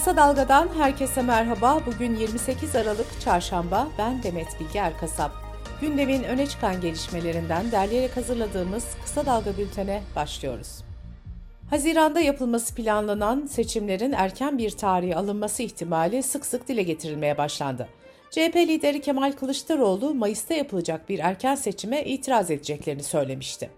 Kısa Dalga'dan herkese merhaba. Bugün 28 Aralık Çarşamba. Ben Demet Bilge Erkasap. Gündemin öne çıkan gelişmelerinden derleyerek hazırladığımız Kısa Dalga bültene başlıyoruz. Haziranda yapılması planlanan seçimlerin erken bir tarihe alınması ihtimali sık sık dile getirilmeye başlandı. CHP lideri Kemal Kılıçdaroğlu Mayıs'ta yapılacak bir erken seçime itiraz edeceklerini söylemişti.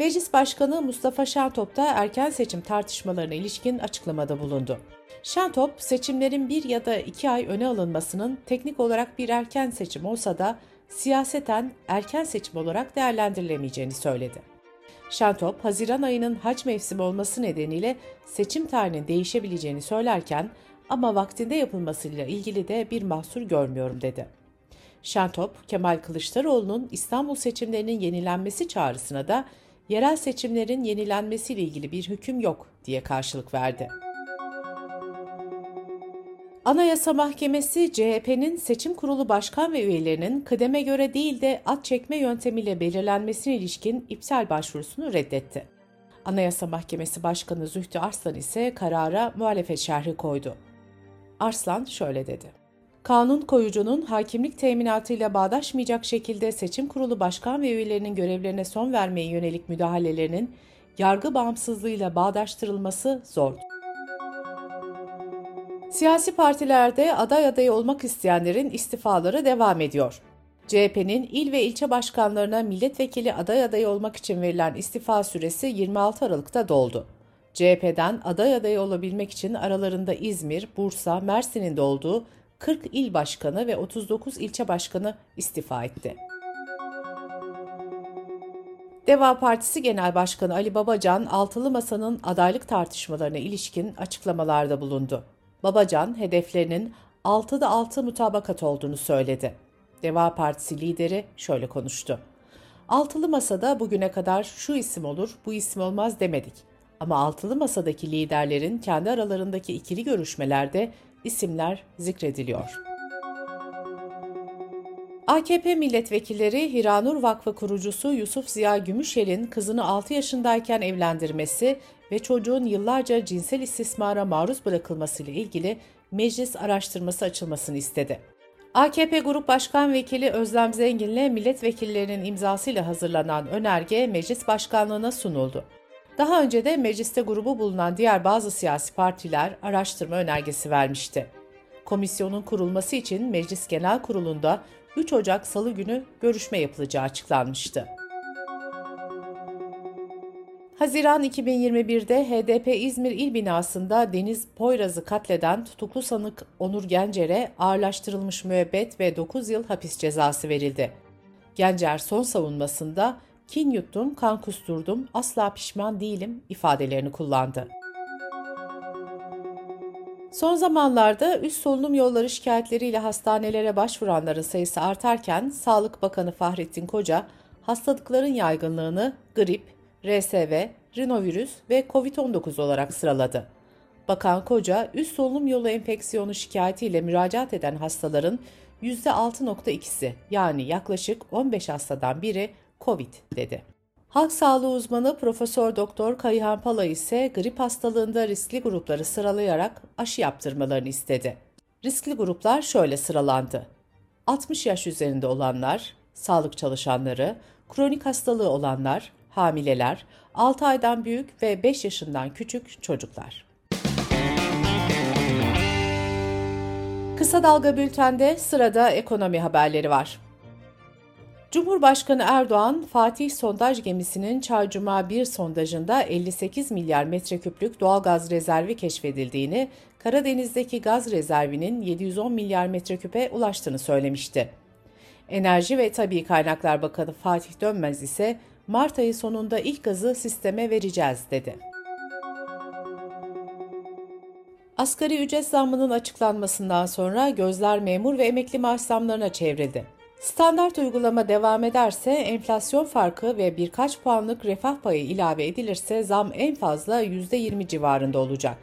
Meclis Başkanı Mustafa Şentop da erken seçim tartışmalarına ilişkin açıklamada bulundu. Şentop, seçimlerin bir ya da iki ay öne alınmasının teknik olarak bir erken seçim olsa da siyaseten erken seçim olarak değerlendirilemeyeceğini söyledi. Şentop, Haziran ayının hac mevsimi olması nedeniyle seçim tarihinin değişebileceğini söylerken ama vaktinde yapılmasıyla ilgili de bir mahsur görmüyorum dedi. Şentop, Kemal Kılıçdaroğlu'nun İstanbul seçimlerinin yenilenmesi çağrısına da yerel seçimlerin yenilenmesiyle ilgili bir hüküm yok diye karşılık verdi. Anayasa Mahkemesi CHP'nin seçim kurulu başkan ve üyelerinin kıdeme göre değil de at çekme yöntemiyle belirlenmesine ilişkin iptal başvurusunu reddetti. Anayasa Mahkemesi Başkanı Zühtü Arslan ise karara muhalefet şerhi koydu. Arslan şöyle dedi. Kanun koyucunun hakimlik teminatıyla bağdaşmayacak şekilde seçim kurulu başkan ve üyelerinin görevlerine son vermeye yönelik müdahalelerinin yargı bağımsızlığıyla bağdaştırılması zor. Siyasi partilerde aday adayı olmak isteyenlerin istifaları devam ediyor. CHP'nin il ve ilçe başkanlarına milletvekili aday adayı olmak için verilen istifa süresi 26 Aralık'ta doldu. CHP'den aday adayı olabilmek için aralarında İzmir, Bursa, Mersin'in de olduğu 40 il başkanı ve 39 ilçe başkanı istifa etti. Deva Partisi Genel Başkanı Ali Babacan, Altılı Masa'nın adaylık tartışmalarına ilişkin açıklamalarda bulundu. Babacan, hedeflerinin 6'da 6 mutabakat olduğunu söyledi. Deva Partisi lideri şöyle konuştu. Altılı Masa'da bugüne kadar şu isim olur, bu isim olmaz demedik. Ama altılı masadaki liderlerin kendi aralarındaki ikili görüşmelerde isimler zikrediliyor. AKP milletvekilleri Hiranur Vakfı kurucusu Yusuf Ziya Gümüşel'in kızını 6 yaşındayken evlendirmesi ve çocuğun yıllarca cinsel istismara maruz bırakılmasıyla ilgili meclis araştırması açılmasını istedi. AKP Grup Başkan Vekili Özlem Zengin'le milletvekillerinin imzasıyla hazırlanan önerge meclis başkanlığına sunuldu. Daha önce de mecliste grubu bulunan diğer bazı siyasi partiler araştırma önergesi vermişti. Komisyonun kurulması için Meclis Genel Kurulu'nda 3 Ocak Salı günü görüşme yapılacağı açıklanmıştı. Haziran 2021'de HDP İzmir İl Binası'nda Deniz Poyraz'ı katleden tutuklu sanık Onur Gencer'e ağırlaştırılmış müebbet ve 9 yıl hapis cezası verildi. Gencer son savunmasında kin yuttum, kan kusturdum, asla pişman değilim ifadelerini kullandı. Son zamanlarda üst solunum yolları şikayetleriyle hastanelere başvuranların sayısı artarken Sağlık Bakanı Fahrettin Koca hastalıkların yaygınlığını grip, RSV, rinovirüs ve COVID-19 olarak sıraladı. Bakan Koca, üst solunum yolu enfeksiyonu şikayetiyle müracaat eden hastaların %6.2'si yani yaklaşık 15 hastadan biri COVID dedi. Halk sağlığı uzmanı Profesör Doktor Kayhan Pala ise grip hastalığında riskli grupları sıralayarak aşı yaptırmalarını istedi. Riskli gruplar şöyle sıralandı. 60 yaş üzerinde olanlar, sağlık çalışanları, kronik hastalığı olanlar, hamileler, 6 aydan büyük ve 5 yaşından küçük çocuklar. Kısa Dalga Bülten'de sırada ekonomi haberleri var. Cumhurbaşkanı Erdoğan, Fatih sondaj gemisinin Çarcuma 1 sondajında 58 milyar metreküplük doğal gaz rezervi keşfedildiğini, Karadeniz'deki gaz rezervinin 710 milyar metreküpe ulaştığını söylemişti. Enerji ve Tabi Kaynaklar Bakanı Fatih Dönmez ise Mart ayı sonunda ilk gazı sisteme vereceğiz dedi. Asgari ücret zammının açıklanmasından sonra gözler memur ve emekli maaş zamlarına çevrildi. Standart uygulama devam ederse enflasyon farkı ve birkaç puanlık refah payı ilave edilirse zam en fazla %20 civarında olacak.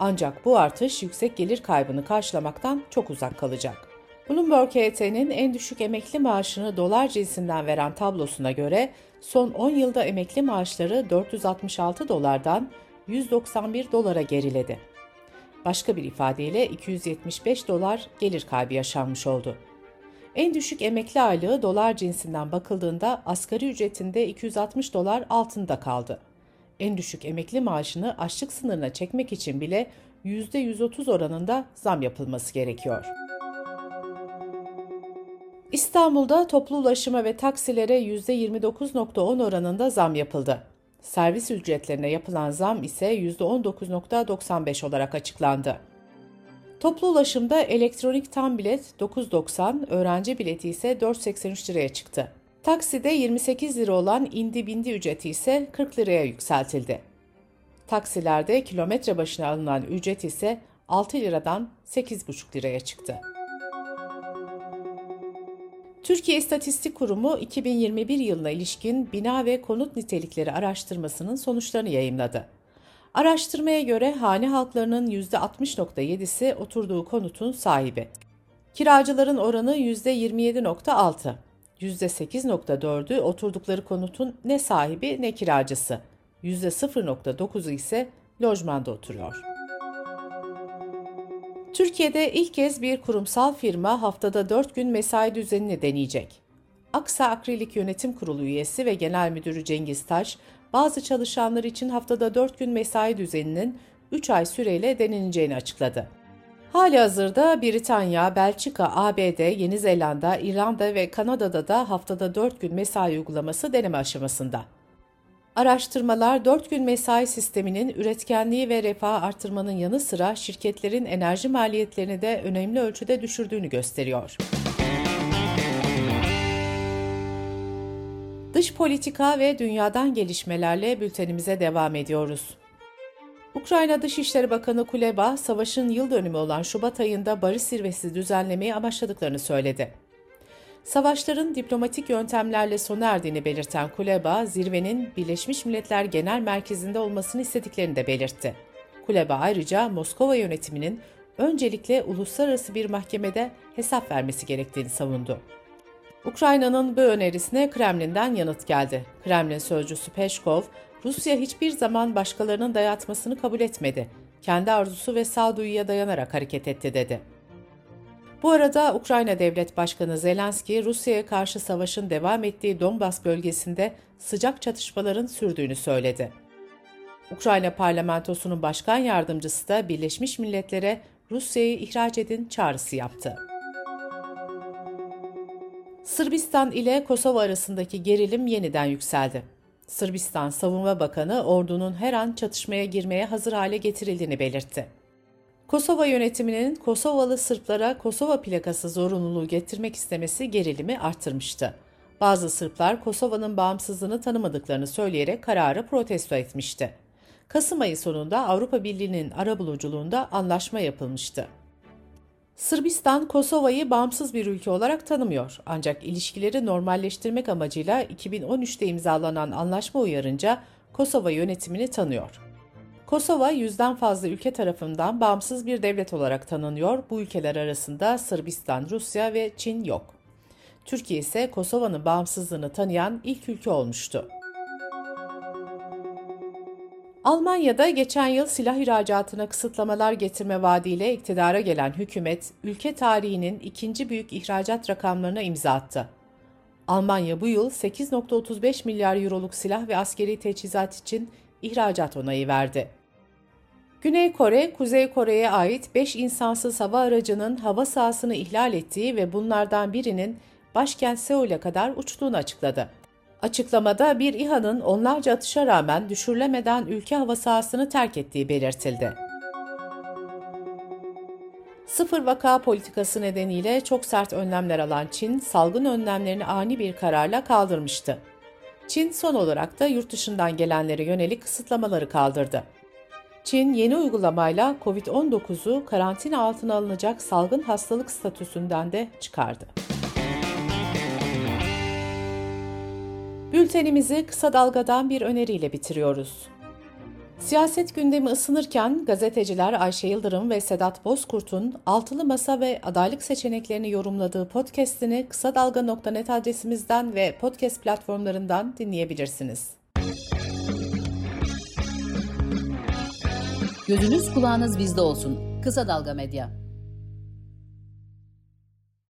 Ancak bu artış yüksek gelir kaybını karşılamaktan çok uzak kalacak. Bloomberg HT'nin en düşük emekli maaşını dolar cinsinden veren tablosuna göre son 10 yılda emekli maaşları 466 dolardan 191 dolara geriledi. Başka bir ifadeyle 275 dolar gelir kaybı yaşanmış oldu. En düşük emekli aylığı dolar cinsinden bakıldığında asgari ücretinde 260 dolar altında kaldı. En düşük emekli maaşını açlık sınırına çekmek için bile %130 oranında zam yapılması gerekiyor. İstanbul'da toplu ulaşıma ve taksilere %29.10 oranında zam yapıldı. Servis ücretlerine yapılan zam ise %19.95 olarak açıklandı. Toplu ulaşımda elektronik tam bilet 9.90, öğrenci bileti ise 4.83 liraya çıktı. Takside 28 lira olan indi bindi ücreti ise 40 liraya yükseltildi. Taksilerde kilometre başına alınan ücret ise 6 liradan 8,5 liraya çıktı. Türkiye İstatistik Kurumu 2021 yılına ilişkin bina ve konut nitelikleri araştırmasının sonuçlarını yayımladı. Araştırmaya göre hane halklarının %60.7'si oturduğu konutun sahibi. Kiracıların oranı %27.6. %8.4'ü oturdukları konutun ne sahibi ne kiracısı. %0.9'u ise lojmanda oturuyor. Türkiye'de ilk kez bir kurumsal firma haftada 4 gün mesai düzenini deneyecek. Aksa Akrilik Yönetim Kurulu üyesi ve Genel Müdürü Cengiz Taş, bazı çalışanlar için haftada 4 gün mesai düzeninin 3 ay süreyle deneneceğini açıkladı. Hali hazırda Britanya, Belçika, ABD, Yeni Zelanda, İrlanda ve Kanada'da da haftada 4 gün mesai uygulaması deneme aşamasında. Araştırmalar 4 gün mesai sisteminin üretkenliği ve refah artırmanın yanı sıra şirketlerin enerji maliyetlerini de önemli ölçüde düşürdüğünü gösteriyor. Dış politika ve dünyadan gelişmelerle bültenimize devam ediyoruz. Ukrayna Dışişleri Bakanı Kuleba, savaşın yıl dönümü olan Şubat ayında barış zirvesi düzenlemeyi amaçladıklarını söyledi. Savaşların diplomatik yöntemlerle sona erdiğini belirten Kuleba, zirvenin Birleşmiş Milletler Genel Merkezi'nde olmasını istediklerini de belirtti. Kuleba ayrıca Moskova yönetiminin öncelikle uluslararası bir mahkemede hesap vermesi gerektiğini savundu. Ukrayna'nın bu önerisine Kremlin'den yanıt geldi. Kremlin sözcüsü Peşkov, Rusya hiçbir zaman başkalarının dayatmasını kabul etmedi. Kendi arzusu ve sağduyuya dayanarak hareket etti dedi. Bu arada Ukrayna Devlet Başkanı Zelenski, Rusya'ya karşı savaşın devam ettiği Donbas bölgesinde sıcak çatışmaların sürdüğünü söyledi. Ukrayna parlamentosunun başkan yardımcısı da Birleşmiş Milletler'e Rusya'yı ihraç edin çağrısı yaptı. Sırbistan ile Kosova arasındaki gerilim yeniden yükseldi. Sırbistan Savunma Bakanı ordunun her an çatışmaya girmeye hazır hale getirildiğini belirtti. Kosova yönetiminin Kosovalı Sırplara Kosova plakası zorunluluğu getirmek istemesi gerilimi arttırmıştı. Bazı Sırplar Kosova'nın bağımsızlığını tanımadıklarını söyleyerek kararı protesto etmişti. Kasım ayı sonunda Avrupa Birliği'nin arabuluculuğunda anlaşma yapılmıştı. Sırbistan, Kosova'yı bağımsız bir ülke olarak tanımıyor. Ancak ilişkileri normalleştirmek amacıyla 2013'te imzalanan anlaşma uyarınca Kosova yönetimini tanıyor. Kosova yüzden fazla ülke tarafından bağımsız bir devlet olarak tanınıyor. Bu ülkeler arasında Sırbistan, Rusya ve Çin yok. Türkiye ise Kosova'nın bağımsızlığını tanıyan ilk ülke olmuştu. Almanya'da geçen yıl silah ihracatına kısıtlamalar getirme vaadiyle iktidara gelen hükümet, ülke tarihinin ikinci büyük ihracat rakamlarına imza attı. Almanya bu yıl 8.35 milyar euroluk silah ve askeri teçhizat için ihracat onayı verdi. Güney Kore, Kuzey Kore'ye ait 5 insansız hava aracının hava sahasını ihlal ettiği ve bunlardan birinin başkent Seul'e kadar uçtuğunu açıkladı. Açıklamada bir İHA'nın onlarca atışa rağmen düşürülemeden ülke hava sahasını terk ettiği belirtildi. Sıfır vaka politikası nedeniyle çok sert önlemler alan Çin, salgın önlemlerini ani bir kararla kaldırmıştı. Çin son olarak da yurt dışından gelenlere yönelik kısıtlamaları kaldırdı. Çin yeni uygulamayla COVID-19'u karantina altına alınacak salgın hastalık statüsünden de çıkardı. Bültenimizi kısa dalgadan bir öneriyle bitiriyoruz. Siyaset gündemi ısınırken gazeteciler Ayşe Yıldırım ve Sedat Bozkurt'un altılı masa ve adaylık seçeneklerini yorumladığı podcast'ini kısa dalga.net adresimizden ve podcast platformlarından dinleyebilirsiniz. Gözünüz kulağınız bizde olsun. Kısa Dalga Medya